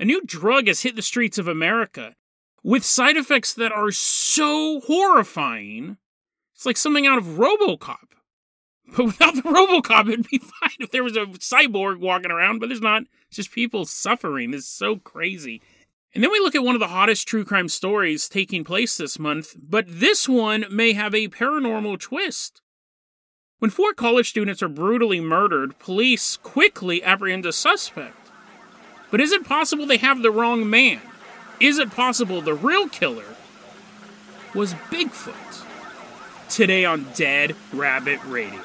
A new drug has hit the streets of America with side effects that are so horrifying. It's like something out of Robocop. But without the Robocop, it'd be fine if there was a cyborg walking around, but there's not. It's just people suffering. This is so crazy. And then we look at one of the hottest true crime stories taking place this month, but this one may have a paranormal twist. When four college students are brutally murdered, police quickly apprehend a suspect. But is it possible they have the wrong man? Is it possible the real killer was Bigfoot? Today on Dead Rabbit Radio.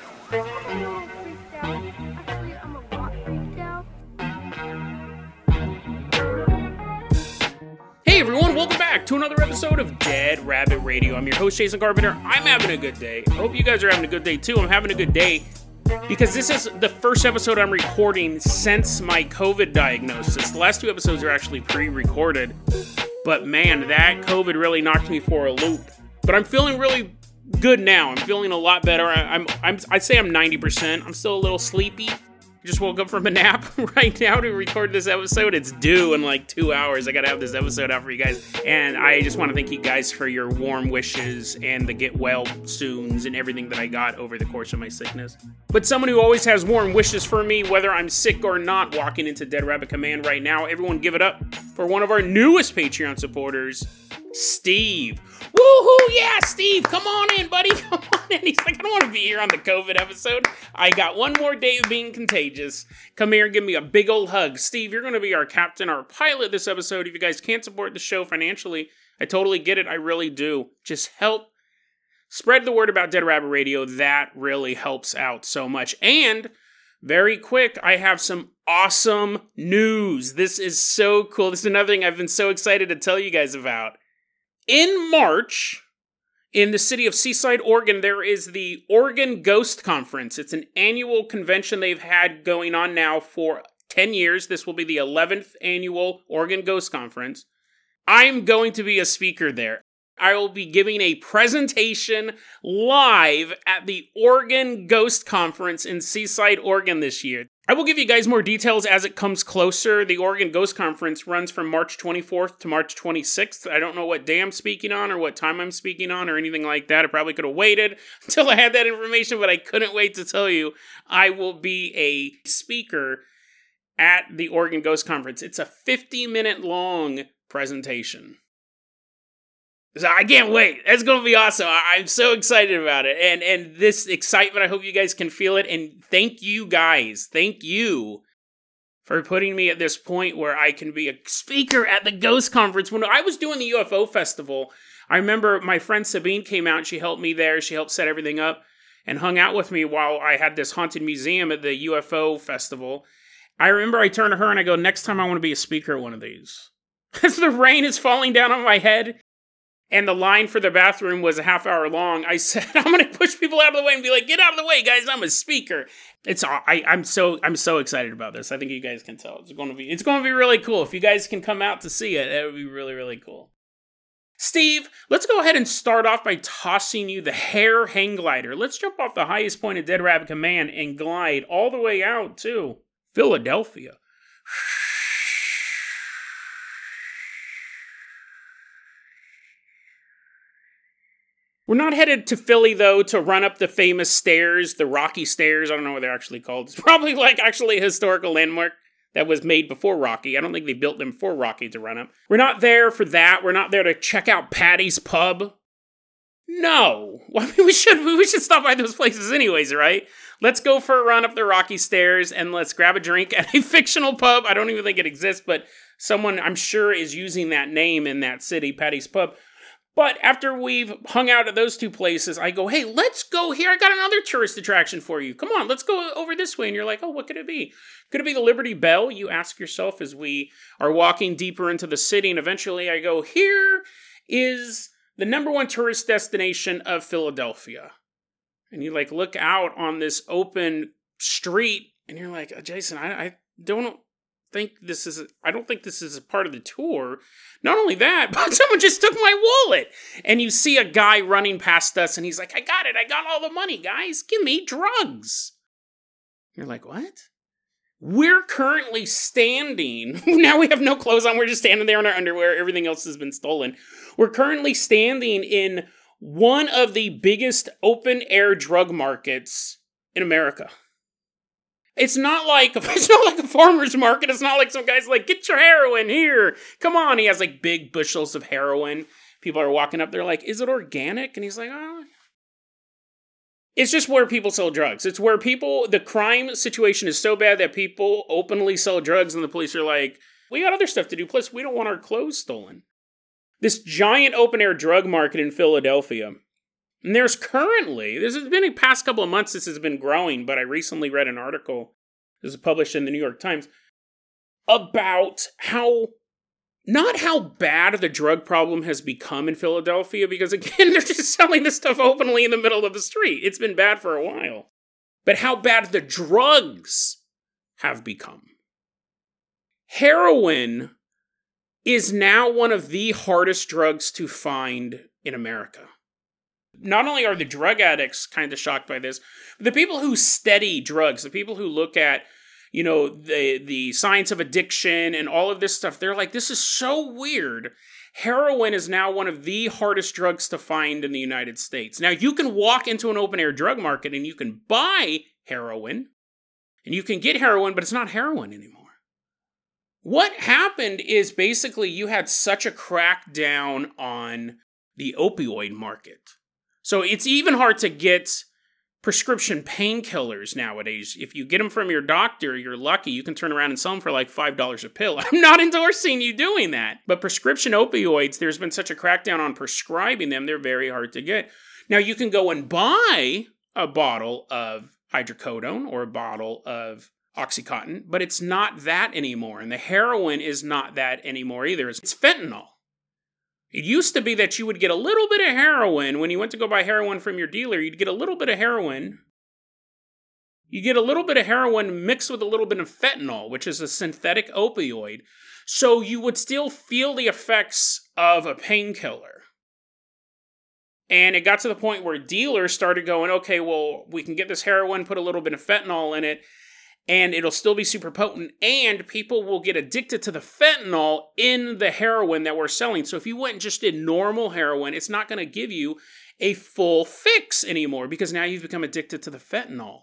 Hey everyone, welcome back to another episode of Dead Rabbit Radio. I'm your host, Jason Carpenter. I'm having a good day. I hope you guys are having a good day too. I'm having a good day because this is the first episode I'm recording since my COVID diagnosis. The last two episodes are actually pre recorded, but man, that COVID really knocked me for a loop. But I'm feeling really good now. I'm feeling a lot better. I, am I'm, I'd say I'm 90%. I'm still a little sleepy. Just woke up from a nap right now to record this episode. It's due in like two hours. I gotta have this episode out for you guys. And I just want to thank you guys for your warm wishes and the get well soons and everything that I got over the course of my sickness. But someone who always has warm wishes for me, whether I'm sick or not, walking into Dead Rabbit Command right now, everyone give it up for one of our newest Patreon supporters, Steve. Woohoo! Yeah, Steve, come on in, buddy. Come on in. He's like, I don't want to be here on the COVID episode. I got one more day of being contagious. Come here and give me a big old hug. Steve, you're going to be our captain, our pilot this episode. If you guys can't support the show financially, I totally get it. I really do. Just help spread the word about Dead Rabbit Radio. That really helps out so much. And very quick, I have some awesome news. This is so cool. This is another thing I've been so excited to tell you guys about. In March, in the city of Seaside, Oregon, there is the Oregon Ghost Conference. It's an annual convention they've had going on now for 10 years. This will be the 11th annual Oregon Ghost Conference. I'm going to be a speaker there. I will be giving a presentation live at the Oregon Ghost Conference in Seaside, Oregon this year. I will give you guys more details as it comes closer. The Oregon Ghost Conference runs from March 24th to March 26th. I don't know what day I'm speaking on or what time I'm speaking on or anything like that. I probably could have waited until I had that information, but I couldn't wait to tell you I will be a speaker at the Oregon Ghost Conference. It's a 50 minute long presentation. So I can't wait. That's going to be awesome. I'm so excited about it. And and this excitement, I hope you guys can feel it and thank you guys. Thank you for putting me at this point where I can be a speaker at the Ghost Conference. When I was doing the UFO festival, I remember my friend Sabine came out and she helped me there. She helped set everything up and hung out with me while I had this haunted museum at the UFO festival. I remember I turned to her and I go, "Next time I want to be a speaker at one of these." As the rain is falling down on my head, and the line for the bathroom was a half hour long, I said, I'm going to push people out of the way and be like, get out of the way, guys. I'm a speaker. It's I, I'm so I'm so excited about this. I think you guys can tell. It's going to be it's going to be really cool. If you guys can come out to see it, it would be really really cool. Steve, let's go ahead and start off by tossing you the hair hang glider. Let's jump off the highest point of Dead Rabbit Command and glide all the way out to Philadelphia. We're not headed to Philly though to run up the famous stairs, the Rocky Stairs. I don't know what they're actually called. It's probably like actually a historical landmark that was made before Rocky. I don't think they built them for Rocky to run up. We're not there for that. We're not there to check out Patty's Pub. No, well, I mean, we should we should stop by those places anyways, right? Let's go for a run up the Rocky Stairs and let's grab a drink at a fictional pub. I don't even think it exists, but someone I'm sure is using that name in that city, Patty's Pub. But after we've hung out at those two places, I go, hey, let's go here. I got another tourist attraction for you. Come on, let's go over this way. And you're like, oh, what could it be? Could it be the Liberty Bell? You ask yourself as we are walking deeper into the city. And eventually I go, here is the number one tourist destination of Philadelphia. And you like look out on this open street and you're like, Jason, I, I don't think this is I don't think this is a part of the tour. Not only that, but someone just took my wallet. And you see a guy running past us and he's like, "I got it. I got all the money, guys. Give me drugs." You're like, "What? We're currently standing. Now we have no clothes on. We're just standing there in our underwear. Everything else has been stolen. We're currently standing in one of the biggest open air drug markets in America. It's not like it's not like a farmer's market. It's not like some guy's like, get your heroin here. Come on. He has like big bushels of heroin. People are walking up, they're like, is it organic? And he's like, oh. It's just where people sell drugs. It's where people the crime situation is so bad that people openly sell drugs and the police are like, we got other stuff to do. Plus, we don't want our clothes stolen. This giant open air drug market in Philadelphia and there's currently, there's been a past couple of months, this has been growing, but I recently read an article, this was published in the New York Times, about how, not how bad the drug problem has become in Philadelphia, because again, they're just selling this stuff openly in the middle of the street. It's been bad for a while. But how bad the drugs have become. Heroin is now one of the hardest drugs to find in America not only are the drug addicts kind of shocked by this, but the people who study drugs, the people who look at, you know, the the science of addiction and all of this stuff, they're like, this is so weird. Heroin is now one of the hardest drugs to find in the United States. Now, you can walk into an open air drug market and you can buy heroin and you can get heroin, but it's not heroin anymore. What happened is basically you had such a crackdown on the opioid market so it's even hard to get prescription painkillers nowadays. If you get them from your doctor, you're lucky. You can turn around and sell them for like $5 a pill. I'm not endorsing you doing that. But prescription opioids, there's been such a crackdown on prescribing them, they're very hard to get. Now, you can go and buy a bottle of hydrocodone or a bottle of Oxycontin, but it's not that anymore. And the heroin is not that anymore either. It's fentanyl. It used to be that you would get a little bit of heroin when you went to go buy heroin from your dealer. You'd get a little bit of heroin. You get a little bit of heroin mixed with a little bit of fentanyl, which is a synthetic opioid. So you would still feel the effects of a painkiller. And it got to the point where dealers started going, okay, well, we can get this heroin, put a little bit of fentanyl in it, and it'll still be super potent and people will get addicted to the fentanyl in the heroin that we're selling. So if you went and just did normal heroin it's not going to give you a full fix anymore because now you've become addicted to the fentanyl.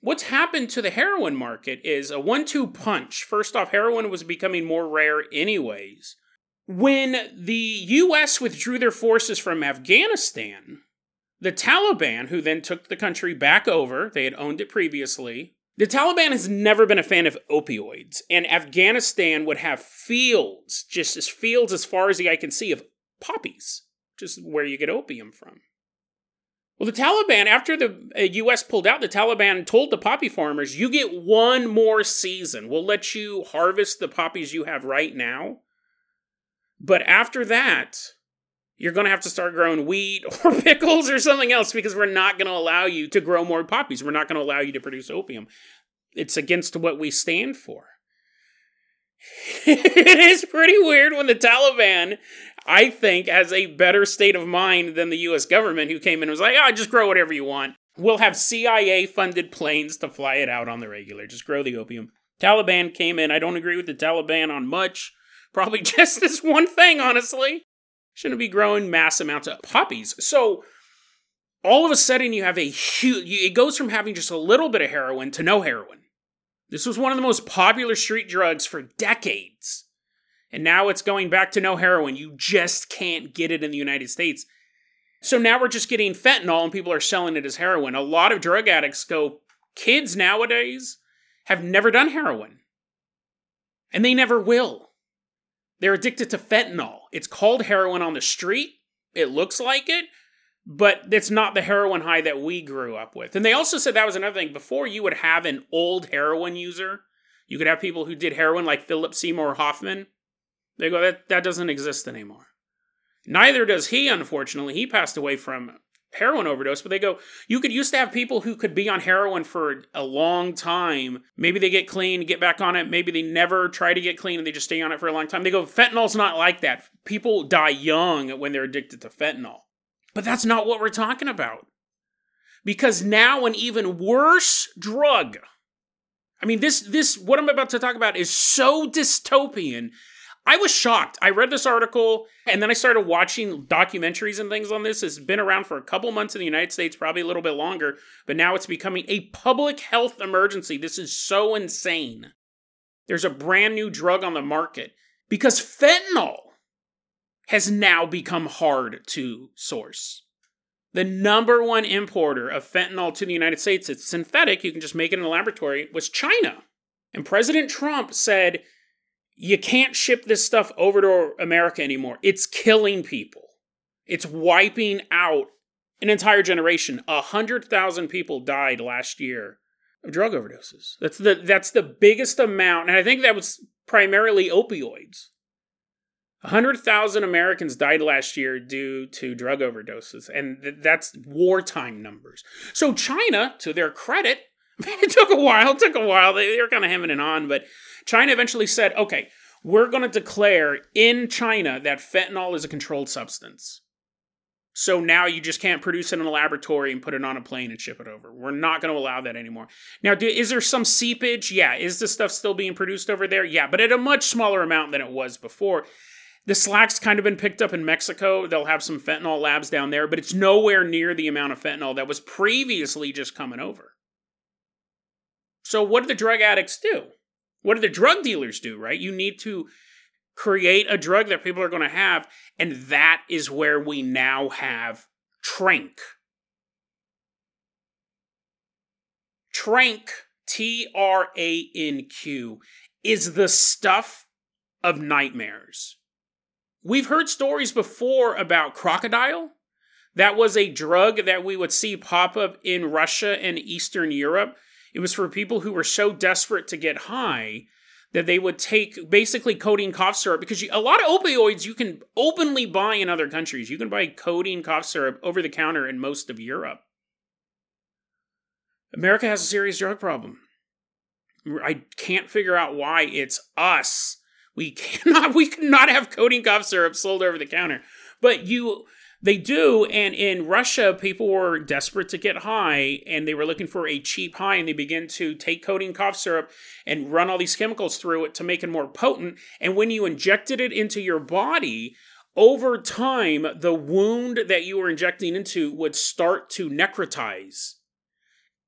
What's happened to the heroin market is a one-two punch. First off heroin was becoming more rare anyways. When the us withdrew their forces from afghanistan the Taliban, who then took the country back over, they had owned it previously, the Taliban has never been a fan of opioids, and Afghanistan would have fields, just as fields as far as the eye can see, of poppies, just where you get opium from. Well, the Taliban, after the US uh, pulled out, the Taliban told the poppy farmers, you get one more season. We'll let you harvest the poppies you have right now. But after that, you're going to have to start growing wheat or pickles or something else because we're not going to allow you to grow more poppies. We're not going to allow you to produce opium. It's against what we stand for. it is pretty weird when the Taliban, I think, has a better state of mind than the US government, who came in and was like, oh, just grow whatever you want. We'll have CIA funded planes to fly it out on the regular. Just grow the opium. Taliban came in. I don't agree with the Taliban on much. Probably just this one thing, honestly shouldn't be growing mass amounts of poppies. So all of a sudden you have a huge it goes from having just a little bit of heroin to no heroin. This was one of the most popular street drugs for decades. And now it's going back to no heroin. You just can't get it in the United States. So now we're just getting fentanyl and people are selling it as heroin. A lot of drug addicts go, kids nowadays have never done heroin. And they never will. They're addicted to fentanyl. It's called heroin on the street. It looks like it, but it's not the heroin high that we grew up with. And they also said that was another thing. Before you would have an old heroin user, you could have people who did heroin like Philip Seymour Hoffman. They go, that, that doesn't exist anymore. Neither does he, unfortunately. He passed away from heroin overdose, but they go, you could used to have people who could be on heroin for a long time. Maybe they get clean, get back on it. Maybe they never try to get clean and they just stay on it for a long time. They go, fentanyl's not like that. People die young when they're addicted to fentanyl. But that's not what we're talking about. Because now an even worse drug I mean, this this what I'm about to talk about is so dystopian. I was shocked. I read this article and then I started watching documentaries and things on this. It's been around for a couple months in the United States, probably a little bit longer, but now it's becoming a public health emergency. This is so insane. There's a brand new drug on the market because fentanyl has now become hard to source. The number one importer of fentanyl to the United States, it's synthetic, you can just make it in a laboratory, was China. And President Trump said, you can't ship this stuff over to America anymore. It's killing people. It's wiping out an entire generation. A hundred thousand people died last year of drug overdoses. That's the that's the biggest amount, and I think that was primarily opioids. A 100,000 Americans died last year due to drug overdoses, and th- that's wartime numbers. So, China, to their credit, it took a while, it took a while. They, they were kind of hemming it on, but China eventually said, okay, we're going to declare in China that fentanyl is a controlled substance. So now you just can't produce it in a laboratory and put it on a plane and ship it over. We're not going to allow that anymore. Now, do, is there some seepage? Yeah. Is this stuff still being produced over there? Yeah, but at a much smaller amount than it was before. The slack's kind of been picked up in Mexico. They'll have some fentanyl labs down there, but it's nowhere near the amount of fentanyl that was previously just coming over. So, what do the drug addicts do? What do the drug dealers do, right? You need to create a drug that people are going to have, and that is where we now have Tranq. Tranq, T R A N Q, is the stuff of nightmares. We've heard stories before about crocodile. That was a drug that we would see pop up in Russia and Eastern Europe. It was for people who were so desperate to get high that they would take basically codeine cough syrup because you, a lot of opioids you can openly buy in other countries. You can buy codeine cough syrup over the counter in most of Europe. America has a serious drug problem. I can't figure out why it's us we cannot we cannot have codeine cough syrup sold over the counter. But you they do, and in Russia, people were desperate to get high, and they were looking for a cheap high, and they began to take codeine cough syrup and run all these chemicals through it to make it more potent. And when you injected it into your body, over time, the wound that you were injecting into would start to necrotize,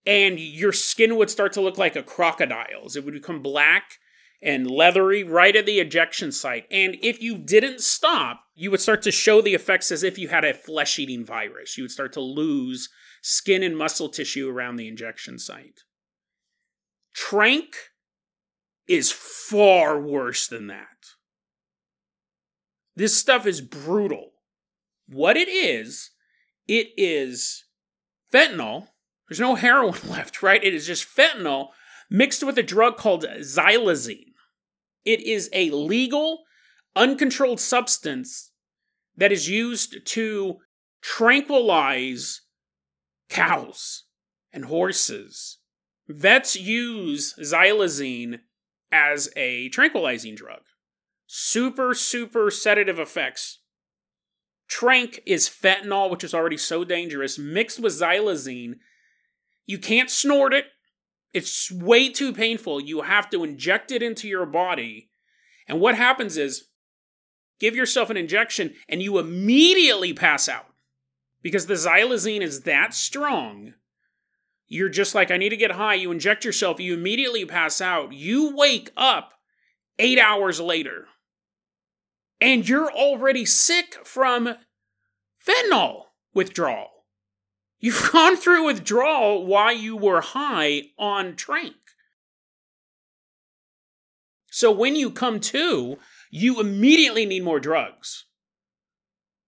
and your skin would start to look like a crocodile's. It would become black and leathery right at the ejection site. And if you didn't stop, you would start to show the effects as if you had a flesh eating virus. You would start to lose skin and muscle tissue around the injection site. Tranq is far worse than that. This stuff is brutal. What it is, it is fentanyl. There's no heroin left, right? It is just fentanyl mixed with a drug called xylazine. It is a legal, uncontrolled substance that is used to tranquilize cows and horses. Vets use xylazine as a tranquilizing drug. Super, super sedative effects. Tranq is fentanyl, which is already so dangerous, mixed with xylazine. You can't snort it, it's way too painful. You have to inject it into your body. And what happens is, give yourself an injection and you immediately pass out. Because the xylazine is that strong. You're just like, I need to get high. You inject yourself, you immediately pass out. You wake up eight hours later. And you're already sick from fentanyl withdrawal. You've gone through withdrawal while you were high on Tranq. So when you come to, you immediately need more drugs.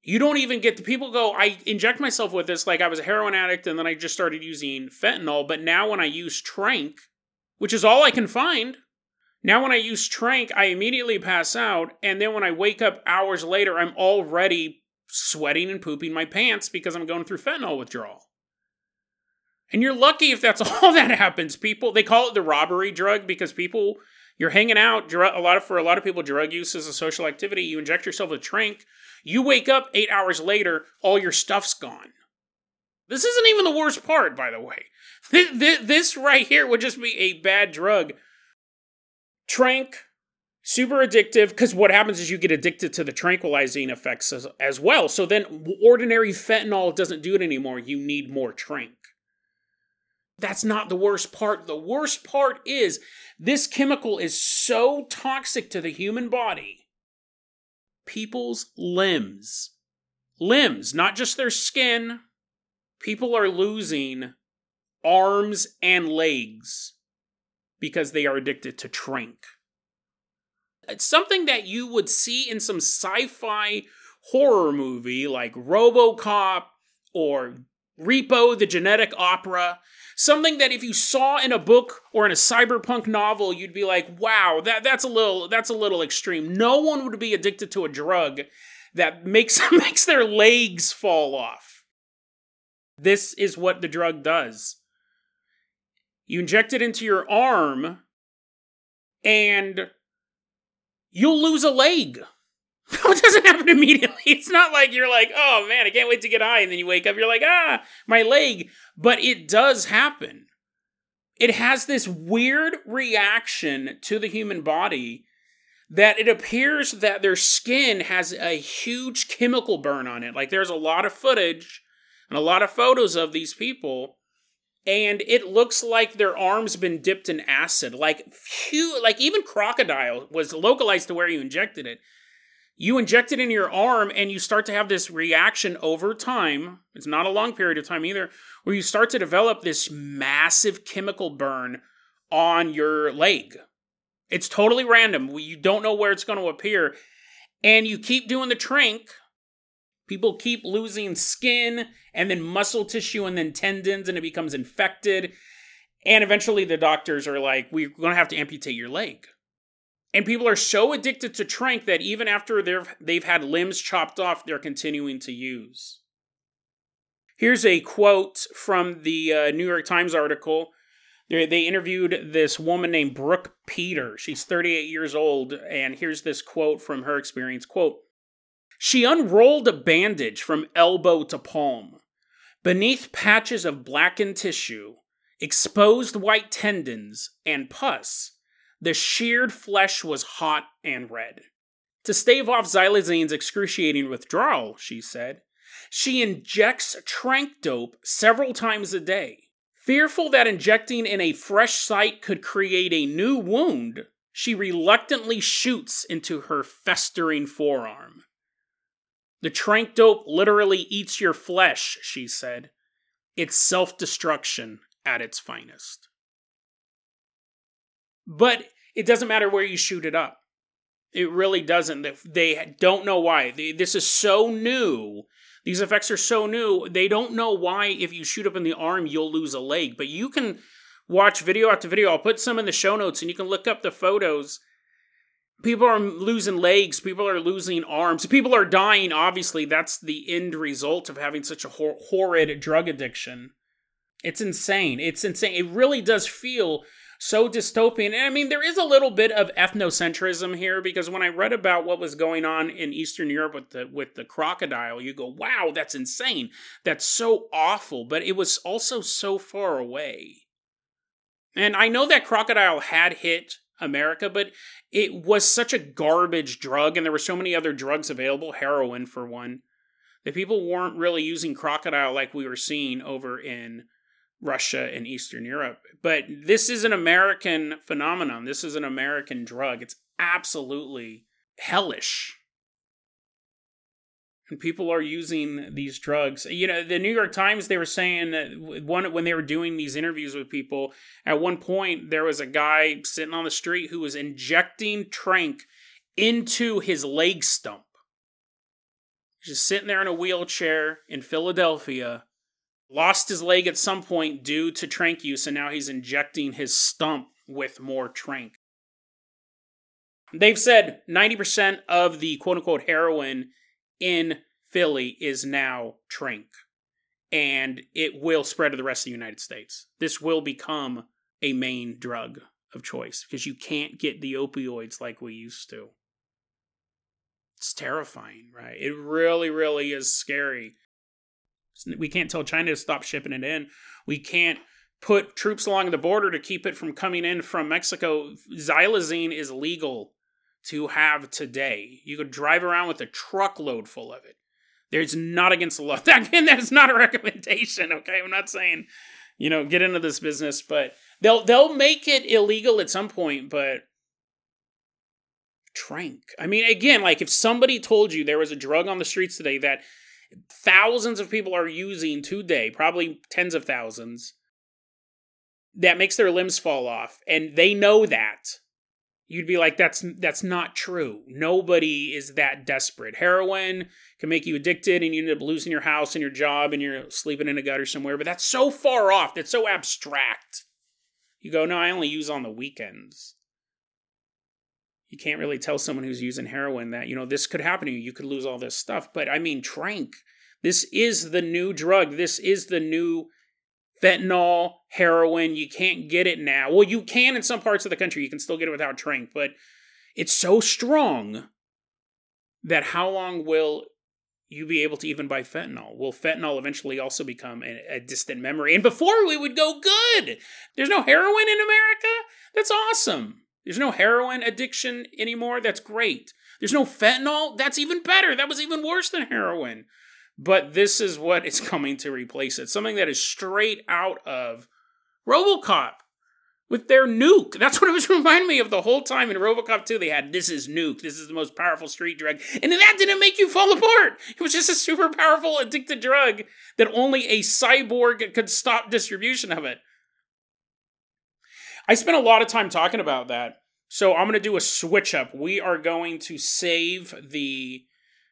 You don't even get the people go, I inject myself with this like I was a heroin addict and then I just started using fentanyl. But now when I use Tranq, which is all I can find, now when I use Tranq, I immediately pass out. And then when I wake up hours later, I'm already sweating and pooping my pants because I'm going through fentanyl withdrawal. And you're lucky if that's all that happens. People they call it the robbery drug because people you're hanging out. A lot of for a lot of people, drug use is a social activity. You inject yourself with Tranq. You wake up eight hours later, all your stuff's gone. This isn't even the worst part, by the way. This right here would just be a bad drug. Tranq, super addictive, because what happens is you get addicted to the tranquilizing effects as, as well. So then ordinary fentanyl doesn't do it anymore. You need more tranq. That's not the worst part. The worst part is this chemical is so toxic to the human body. People's limbs, limbs, not just their skin, people are losing arms and legs because they are addicted to tranq. It's something that you would see in some sci fi horror movie like Robocop or Repo the Genetic Opera. Something that if you saw in a book or in a cyberpunk novel, you'd be like, wow, that, that's a little that's a little extreme. No one would be addicted to a drug that makes makes their legs fall off. This is what the drug does. You inject it into your arm, and you'll lose a leg. it doesn't happen immediately. It's not like you're like, oh man, I can't wait to get high. And then you wake up, you're like, ah, my leg. But it does happen. It has this weird reaction to the human body that it appears that their skin has a huge chemical burn on it. Like there's a lot of footage and a lot of photos of these people and it looks like their arms been dipped in acid. Like phew, like even crocodile was localized to where you injected it. You inject it in your arm and you start to have this reaction over time. It's not a long period of time either where you start to develop this massive chemical burn on your leg. It's totally random. You don't know where it's going to appear. And you keep doing the tranq People keep losing skin and then muscle tissue and then tendons and it becomes infected. And eventually the doctors are like, we're going to have to amputate your leg. And people are so addicted to tranq that even after they've, they've had limbs chopped off, they're continuing to use. Here's a quote from the uh, New York Times article. They, they interviewed this woman named Brooke Peter. She's 38 years old, and here's this quote from her experience. Quote, she unrolled a bandage from elbow to palm. Beneath patches of blackened tissue, exposed white tendons, and pus, the sheared flesh was hot and red. To stave off xylazine's excruciating withdrawal, she said, she injects tranq dope several times a day. Fearful that injecting in a fresh site could create a new wound, she reluctantly shoots into her festering forearm. The tranq dope literally eats your flesh, she said. It's self destruction at its finest. But it doesn't matter where you shoot it up. It really doesn't. They don't know why. This is so new. These effects are so new. They don't know why if you shoot up in the arm, you'll lose a leg. But you can watch video after video. I'll put some in the show notes and you can look up the photos people are losing legs people are losing arms people are dying obviously that's the end result of having such a hor- horrid drug addiction. It's insane it's insane it really does feel so dystopian and i mean there is a little bit of ethnocentrism here because when i read about what was going on in eastern europe with the with the crocodile you go wow that's insane that's so awful but it was also so far away. And i know that crocodile had hit America, but it was such a garbage drug, and there were so many other drugs available, heroin for one, that people weren't really using crocodile like we were seeing over in Russia and Eastern Europe. But this is an American phenomenon. This is an American drug. It's absolutely hellish people are using these drugs. You know, the New York Times they were saying that one when they were doing these interviews with people, at one point there was a guy sitting on the street who was injecting tranq into his leg stump. Just sitting there in a wheelchair in Philadelphia, lost his leg at some point due to tranq use, and now he's injecting his stump with more tranq. They've said 90% of the quote unquote heroin in Philly is now Tranq. And it will spread to the rest of the United States. This will become a main drug of choice because you can't get the opioids like we used to. It's terrifying, right? It really, really is scary. We can't tell China to stop shipping it in. We can't put troops along the border to keep it from coming in from Mexico. Xylazine is legal to have today. You could drive around with a truckload full of it. There's not against the law. Again, that is not a recommendation. Okay, I'm not saying you know get into this business, but they'll they'll make it illegal at some point. But tranq. I mean, again, like if somebody told you there was a drug on the streets today that thousands of people are using today, probably tens of thousands, that makes their limbs fall off, and they know that you'd be like that's that's not true. Nobody is that desperate. Heroin can make you addicted and you end up losing your house and your job and you're sleeping in a gutter somewhere but that's so far off. That's so abstract. You go no i only use on the weekends. You can't really tell someone who's using heroin that you know this could happen to you. You could lose all this stuff. But i mean tranq this is the new drug. This is the new fentanyl, heroin. You can't get it now. Well, you can in some parts of the country. You can still get it without tranq, but it's so strong that how long will you be able to even buy fentanyl? Will fentanyl eventually also become a, a distant memory? And before we would go good. There's no heroin in America? That's awesome. There's no heroin addiction anymore? That's great. There's no fentanyl? That's even better. That was even worse than heroin. But this is what is coming to replace it. Something that is straight out of Robocop with their nuke. That's what it was reminding me of the whole time in Robocop 2. They had this is nuke. This is the most powerful street drug. And that didn't make you fall apart. It was just a super powerful addicted drug that only a cyborg could stop distribution of it. I spent a lot of time talking about that. So I'm going to do a switch up. We are going to save the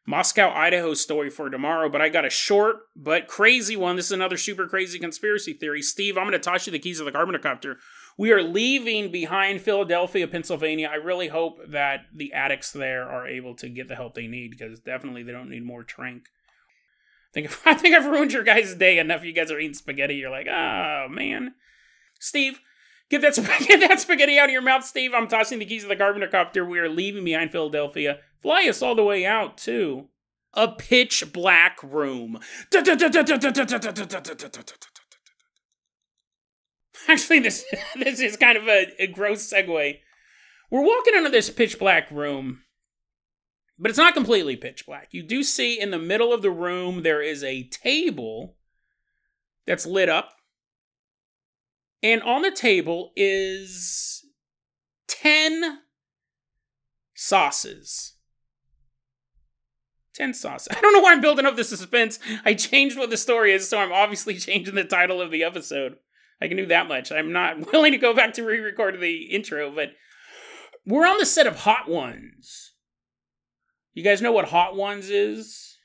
Moscow, Idaho story for tomorrow, but I got a short but crazy one. This is another super crazy conspiracy theory. Steve, I'm going to toss you the keys of the Carpenter Copter. We are leaving behind Philadelphia, Pennsylvania. I really hope that the addicts there are able to get the help they need because definitely they don't need more tranq. I think, I think I've ruined your guys' day enough. You guys are eating spaghetti. You're like, oh, man. Steve, Get that, get that spaghetti out of your mouth, Steve. I'm tossing the keys of the Carpenter Copter. We are leaving behind Philadelphia. Fly us all the way out, too. A pitch black room. Actually, this this is kind of a, a gross segue. We're walking into this pitch black room, but it's not completely pitch black. You do see in the middle of the room there is a table that's lit up and on the table is 10 sauces. 10 sauces. I don't know why I'm building up the suspense. I changed what the story is, so I'm obviously changing the title of the episode. I can do that much. I'm not willing to go back to re record the intro, but we're on the set of Hot Ones. You guys know what Hot Ones is?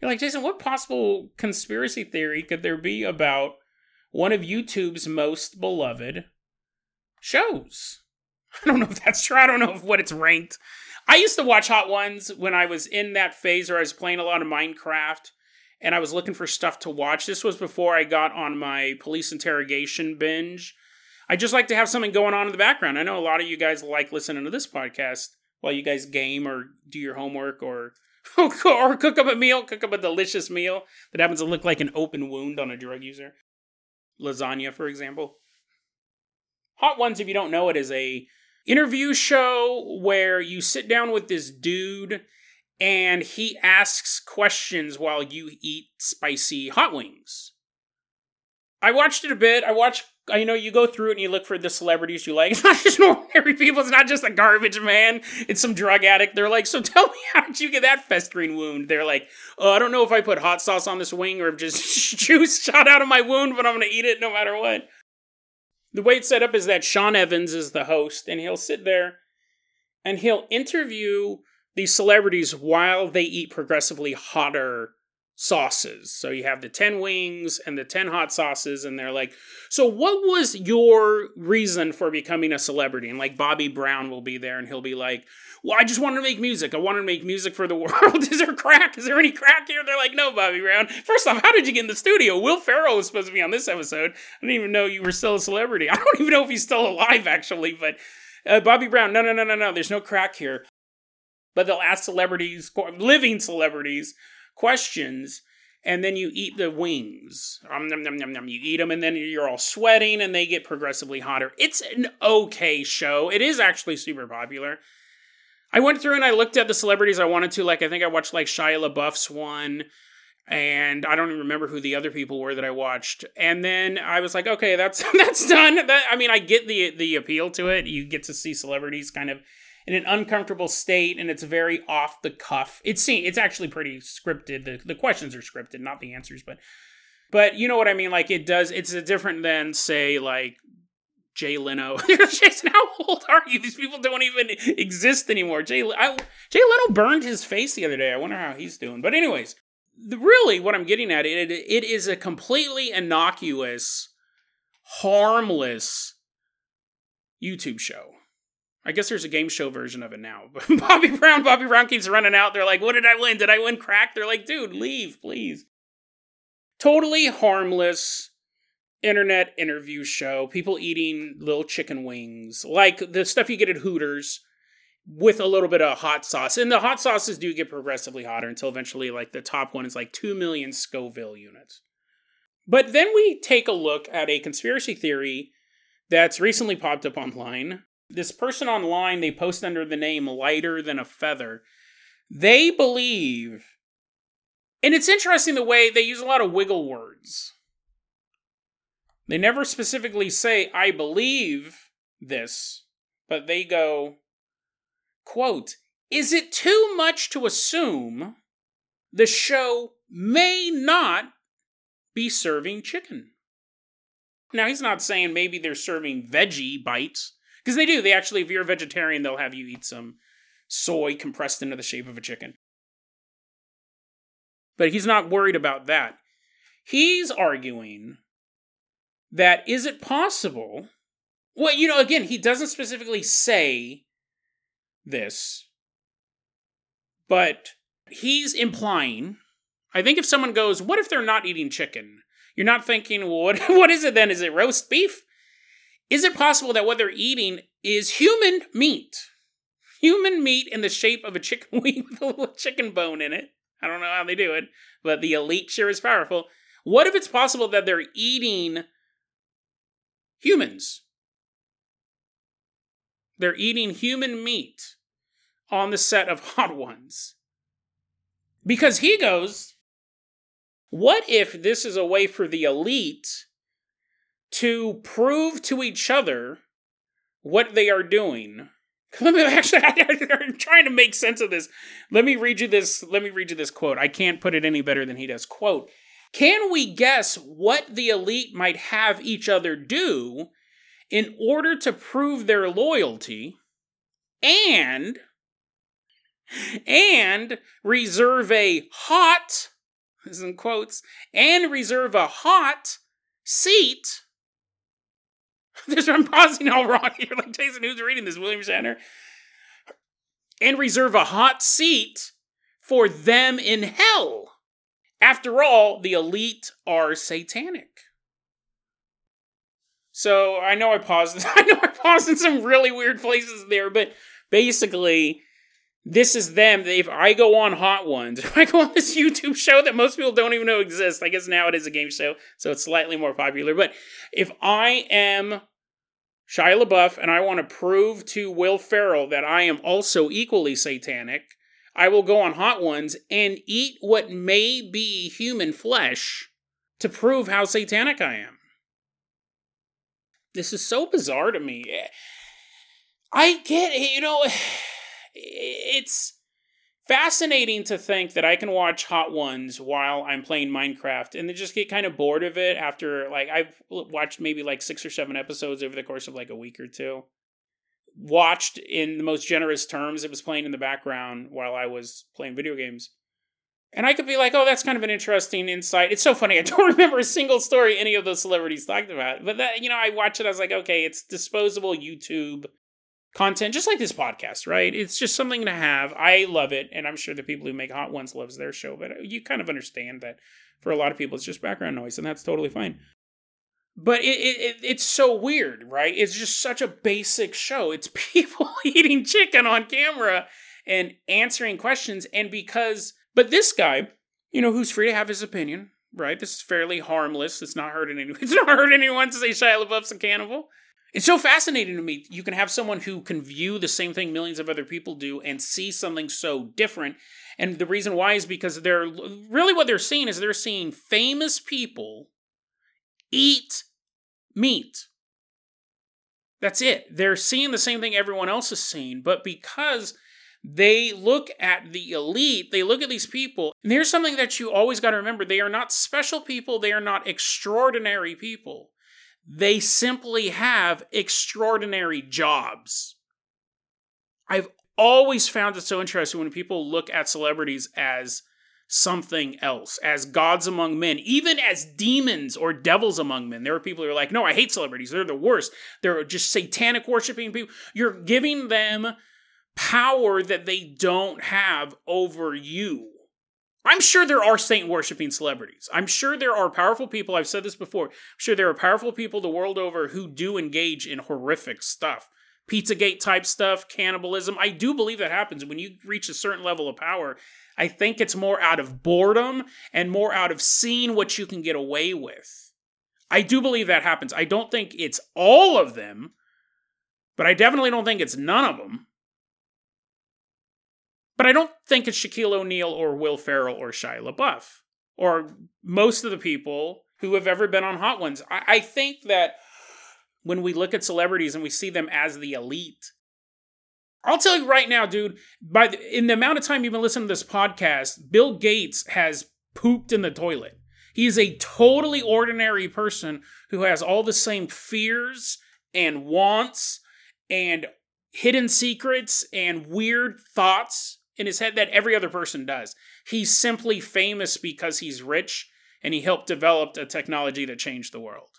You're like, Jason, what possible conspiracy theory could there be about one of YouTube's most beloved shows? I don't know if that's true. I don't know if what it's ranked. I used to watch Hot Ones when I was in that phase where I was playing a lot of Minecraft and I was looking for stuff to watch. This was before I got on my police interrogation binge. I just like to have something going on in the background. I know a lot of you guys like listening to this podcast while you guys game or do your homework or or cook up a meal, cook up a delicious meal that happens to look like an open wound on a drug user. Lasagna, for example. Hot Ones, if you don't know it, is a interview show where you sit down with this dude and he asks questions while you eat spicy hot wings. I watched it a bit. I watched you know, you go through it and you look for the celebrities you like. It's not just ordinary people. It's not just a garbage man. It's some drug addict. They're like, so tell me, how did you get that festering wound? They're like, oh, I don't know if I put hot sauce on this wing or if just juice shot out of my wound, but I'm going to eat it no matter what. The way it's set up is that Sean Evans is the host, and he'll sit there and he'll interview these celebrities while they eat progressively hotter sauces. So you have the 10 wings and the 10 hot sauces, and they're like, So, what was your reason for becoming a celebrity? And like Bobby Brown will be there and he'll be like, Well, I just wanted to make music. I wanted to make music for the world. Is there crack? Is there any crack here? They're like, No, Bobby Brown. First off, how did you get in the studio? Will Ferrell was supposed to be on this episode. I didn't even know you were still a celebrity. I don't even know if he's still alive, actually, but. Uh, Bobby Brown, no, no, no, no, no. There's no crack here. But they'll ask celebrities, living celebrities, questions and then you eat the wings. Um, nom, nom, nom, nom. You eat them, and then you're all sweating, and they get progressively hotter. It's an okay show. It is actually super popular. I went through and I looked at the celebrities I wanted to. Like, I think I watched like Shia LaBeouf's one, and I don't even remember who the other people were that I watched. And then I was like, okay, that's that's done. That I mean, I get the the appeal to it. You get to see celebrities kind of in an uncomfortable state and it's very off the cuff. It's seen it's actually pretty scripted. The the questions are scripted, not the answers, but but you know what I mean. Like it does. It's different than say like Jay Leno. Jason, how old are you? These people don't even exist anymore. Jay I, Jay Leno burned his face the other day. I wonder how he's doing. But anyways, the, really, what I'm getting at it it is a completely innocuous, harmless YouTube show I guess there's a game show version of it now. Bobby Brown, Bobby Brown keeps running out. They're like, "What did I win? Did I win crack?" They're like, "Dude, leave, please." Totally harmless internet interview show. People eating little chicken wings, like the stuff you get at Hooters, with a little bit of hot sauce. And the hot sauces do get progressively hotter until eventually, like the top one is like two million Scoville units. But then we take a look at a conspiracy theory that's recently popped up online this person online, they post under the name Lighter Than a Feather. They believe, and it's interesting the way they use a lot of wiggle words. They never specifically say, I believe this, but they go, quote, Is it too much to assume the show may not be serving chicken? Now, he's not saying maybe they're serving veggie bites because they do. They actually, if you're a vegetarian, they'll have you eat some soy compressed into the shape of a chicken. But he's not worried about that. He's arguing that is it possible? Well, you know, again, he doesn't specifically say this, but he's implying. I think if someone goes, What if they're not eating chicken? You're not thinking, Well, what, what is it then? Is it roast beef? Is it possible that what they're eating is human meat? Human meat in the shape of a chicken wing with a little chicken bone in it. I don't know how they do it, but the elite sure is powerful. What if it's possible that they're eating humans? They're eating human meat on the set of Hot Ones. Because he goes, what if this is a way for the elite to prove to each other what they are doing. Let me actually, I'm trying to make sense of this. Let me read you this. Let me read you this quote. I can't put it any better than he does. Quote: Can we guess what the elite might have each other do in order to prove their loyalty, and and reserve a hot, this is in quotes, and reserve a hot seat I'm pausing all wrong here. Like Jason, who's reading this? William Shatner. And reserve a hot seat for them in hell. After all, the elite are satanic. So I know I paused. I know I paused in some really weird places there, but basically, this is them. If I go on Hot Ones, if I go on this YouTube show that most people don't even know exists, I guess now it is a game show, so it's slightly more popular. But if I am Shia LaBeouf and I want to prove to Will Ferrell that I am also equally satanic, I will go on Hot Ones and eat what may be human flesh to prove how satanic I am. This is so bizarre to me. I get it, you know, it's fascinating to think that I can watch Hot Ones while I'm playing Minecraft and then just get kind of bored of it after like I've watched maybe like 6 or 7 episodes over the course of like a week or two. Watched in the most generous terms it was playing in the background while I was playing video games. And I could be like, "Oh, that's kind of an interesting insight." It's so funny. I don't remember a single story any of those celebrities talked about. But that, you know, I watched it I was like, "Okay, it's disposable YouTube content, just like this podcast, right? It's just something to have. I love it, and I'm sure the people who make Hot Ones loves their show, but you kind of understand that for a lot of people, it's just background noise, and that's totally fine. But it, it, it's so weird, right? It's just such a basic show. It's people eating chicken on camera and answering questions, and because, but this guy, you know, who's free to have his opinion, right? This is fairly harmless. It's not hurting anyone. It's not hurting anyone to say Shia LaBeouf's a cannibal. It's so fascinating to me. You can have someone who can view the same thing millions of other people do and see something so different. And the reason why is because they're really what they're seeing is they're seeing famous people eat meat. That's it. They're seeing the same thing everyone else is seeing, but because they look at the elite, they look at these people, and here's something that you always got to remember they are not special people, they are not extraordinary people. They simply have extraordinary jobs. I've always found it so interesting when people look at celebrities as something else, as gods among men, even as demons or devils among men. There are people who are like, no, I hate celebrities. They're the worst. They're just satanic worshiping people. You're giving them power that they don't have over you. I'm sure there are saint worshiping celebrities. I'm sure there are powerful people. I've said this before. I'm sure there are powerful people the world over who do engage in horrific stuff. Pizzagate type stuff, cannibalism. I do believe that happens. When you reach a certain level of power, I think it's more out of boredom and more out of seeing what you can get away with. I do believe that happens. I don't think it's all of them, but I definitely don't think it's none of them. But I don't think it's Shaquille O'Neal or Will Ferrell or Shia LaBeouf or most of the people who have ever been on Hot Ones. I, I think that when we look at celebrities and we see them as the elite, I'll tell you right now, dude. By the, in the amount of time you've been listening to this podcast, Bill Gates has pooped in the toilet. He is a totally ordinary person who has all the same fears and wants and hidden secrets and weird thoughts in his head that every other person does. He's simply famous because he's rich and he helped develop a technology that changed the world.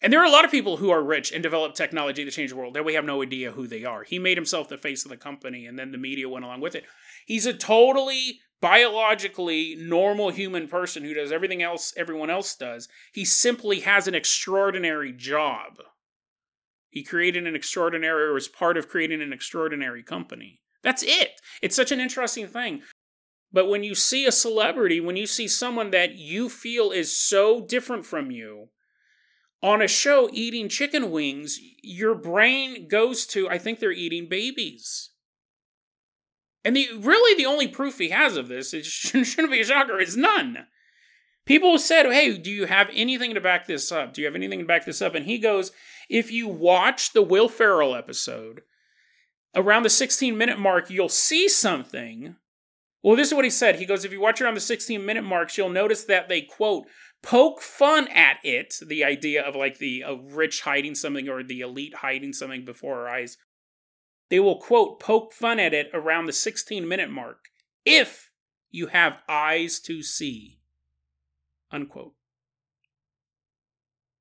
And there are a lot of people who are rich and develop technology to change the world that we have no idea who they are. He made himself the face of the company and then the media went along with it. He's a totally biologically normal human person who does everything else everyone else does. He simply has an extraordinary job. He created an extraordinary or was part of creating an extraordinary company. That's it. It's such an interesting thing. But when you see a celebrity, when you see someone that you feel is so different from you on a show eating chicken wings, your brain goes to, I think they're eating babies. And the really the only proof he has of this, it shouldn't be a shocker, is none. People said, Hey, do you have anything to back this up? Do you have anything to back this up? And he goes, If you watch the Will Ferrell episode, around the 16 minute mark, you'll see something. Well, this is what he said. He goes, if you watch around the 16 minute marks, you'll notice that they quote, poke fun at it, the idea of like the uh, rich hiding something or the elite hiding something before our eyes. They will quote, poke fun at it around the 16 minute mark if you have eyes to see. Unquote.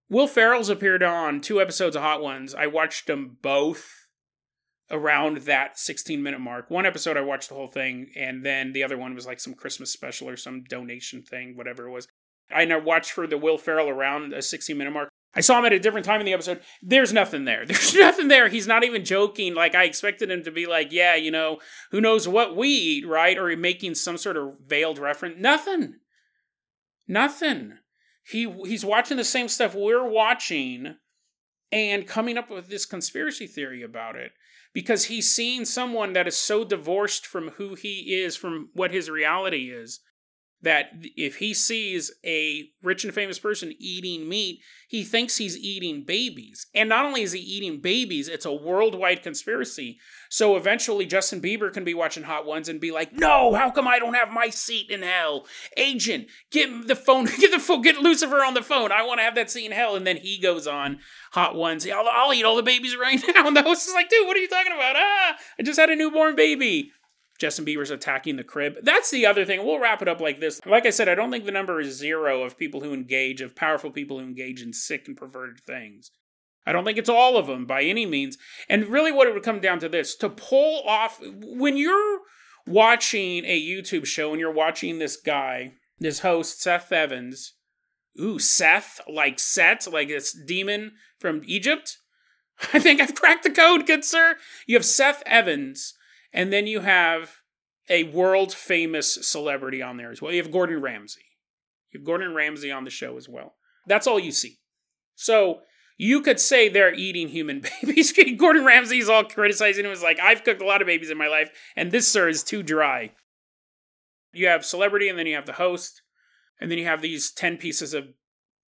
Will Ferrell's appeared on two episodes of Hot Ones. I watched them both around that 16 minute mark. One episode I watched the whole thing, and then the other one was like some Christmas special or some donation thing, whatever it was. I watched for the Will Ferrell around a 16 minute mark. I saw him at a different time in the episode. There's nothing there. There's nothing there. He's not even joking. Like I expected him to be like, yeah, you know, who knows what we eat, right? Or making some sort of veiled reference. Nothing. Nothing. He he's watching the same stuff we're watching and coming up with this conspiracy theory about it because he's seeing someone that is so divorced from who he is, from what his reality is, that if he sees a rich and famous person eating meat, he thinks he's eating babies. And not only is he eating babies, it's a worldwide conspiracy. So eventually Justin Bieber can be watching Hot Ones and be like, "No, how come I don't have my seat in hell? Agent, get the phone, get the phone, get Lucifer on the phone. I want to have that seat in hell." And then he goes on Hot Ones. I'll, I'll eat all the babies right now. And the host is like, "Dude, what are you talking about? Ah, I just had a newborn baby." Justin Bieber's attacking the crib. That's the other thing. We'll wrap it up like this. Like I said, I don't think the number is zero of people who engage, of powerful people who engage in sick and perverted things. I don't think it's all of them by any means. And really, what it would come down to this to pull off when you're watching a YouTube show and you're watching this guy, this host, Seth Evans. Ooh, Seth, like Set, like this demon from Egypt. I think I've cracked the code, good sir. You have Seth Evans and then you have a world famous celebrity on there as well. You have Gordon Ramsay. You have Gordon Ramsay on the show as well. That's all you see. So you could say they're eating human babies. Gordon Ramsay's all criticizing him. Was like, I've cooked a lot of babies in my life, and this sir is too dry. You have celebrity, and then you have the host, and then you have these ten pieces of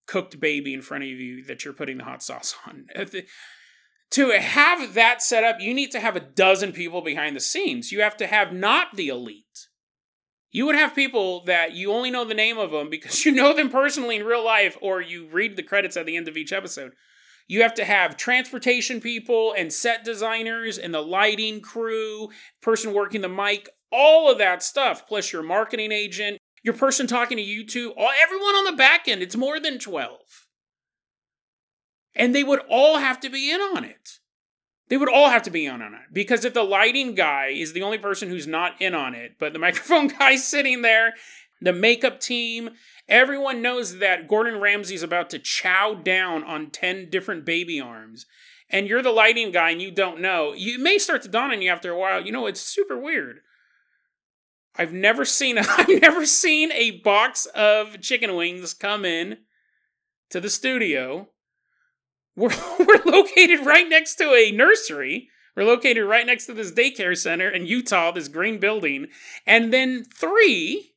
cooked baby in front of you that you're putting the hot sauce on. to have that set up, you need to have a dozen people behind the scenes. You have to have not the elite. You would have people that you only know the name of them because you know them personally in real life or you read the credits at the end of each episode. You have to have transportation people and set designers and the lighting crew, person working the mic, all of that stuff, plus your marketing agent, your person talking to you two, all, everyone on the back end. It's more than 12. And they would all have to be in on it. They would all have to be in on it. Because if the lighting guy is the only person who's not in on it, but the microphone guy's sitting there, the makeup team, everyone knows that Gordon Ramsay's about to chow down on 10 different baby arms. And you're the lighting guy and you don't know. You may start to dawn on you after a while. You know, it's super weird. I've never seen a, I've never seen a box of chicken wings come in to the studio we're, we're located right next to a nursery. We're located right next to this daycare center in Utah, this green building. And then three,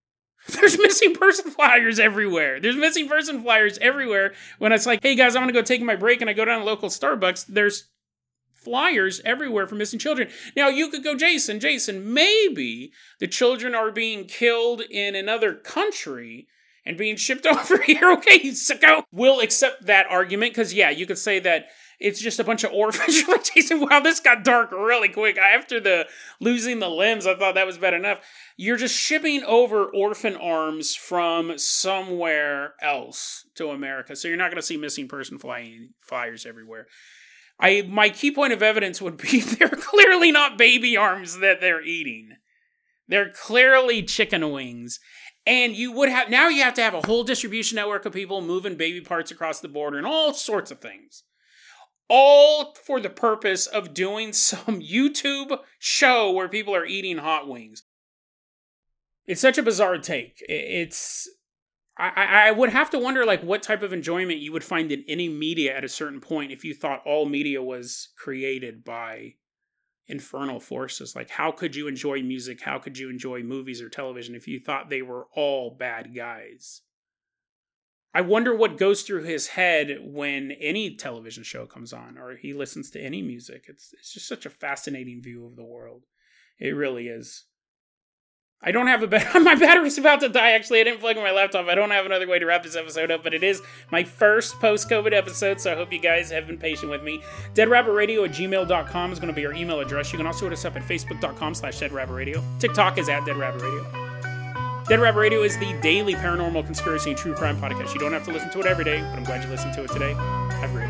there's missing person flyers everywhere. There's missing person flyers everywhere. When it's like, hey guys, I'm gonna go take my break and I go down to local Starbucks, there's flyers everywhere for missing children. Now you could go, Jason, Jason, maybe the children are being killed in another country and being shipped over here. Okay, sicko. We'll accept that argument because, yeah, you could say that it's just a bunch of orphans. like, Jason, wow, this got dark really quick. After the losing the limbs, I thought that was bad enough. You're just shipping over orphan arms from somewhere else to America. So you're not going to see missing person flying flyers everywhere. I my key point of evidence would be they're clearly not baby arms that they're eating. They're clearly chicken wings. And you would have now you have to have a whole distribution network of people moving baby parts across the border and all sorts of things. All for the purpose of doing some YouTube show where people are eating hot wings. It's such a bizarre take. It's I, I would have to wonder like what type of enjoyment you would find in any media at a certain point if you thought all media was created by infernal forces. Like, how could you enjoy music? How could you enjoy movies or television if you thought they were all bad guys? I wonder what goes through his head when any television show comes on or he listens to any music. It's it's just such a fascinating view of the world. It really is. I don't have a battery. my battery's about to die. Actually, I didn't plug in my laptop. I don't have another way to wrap this episode up, but it is my first post-COVID episode, so I hope you guys have been patient with me. DeadRabbitRadio at gmail.com is going to be our email address. You can also hit us up at facebook.com slash deadrabbitradio. TikTok is at deadrabbitradio. Dead Rabbit Radio is the daily paranormal conspiracy and true crime podcast. You don't have to listen to it every day, but I'm glad you listened to it today. Have a great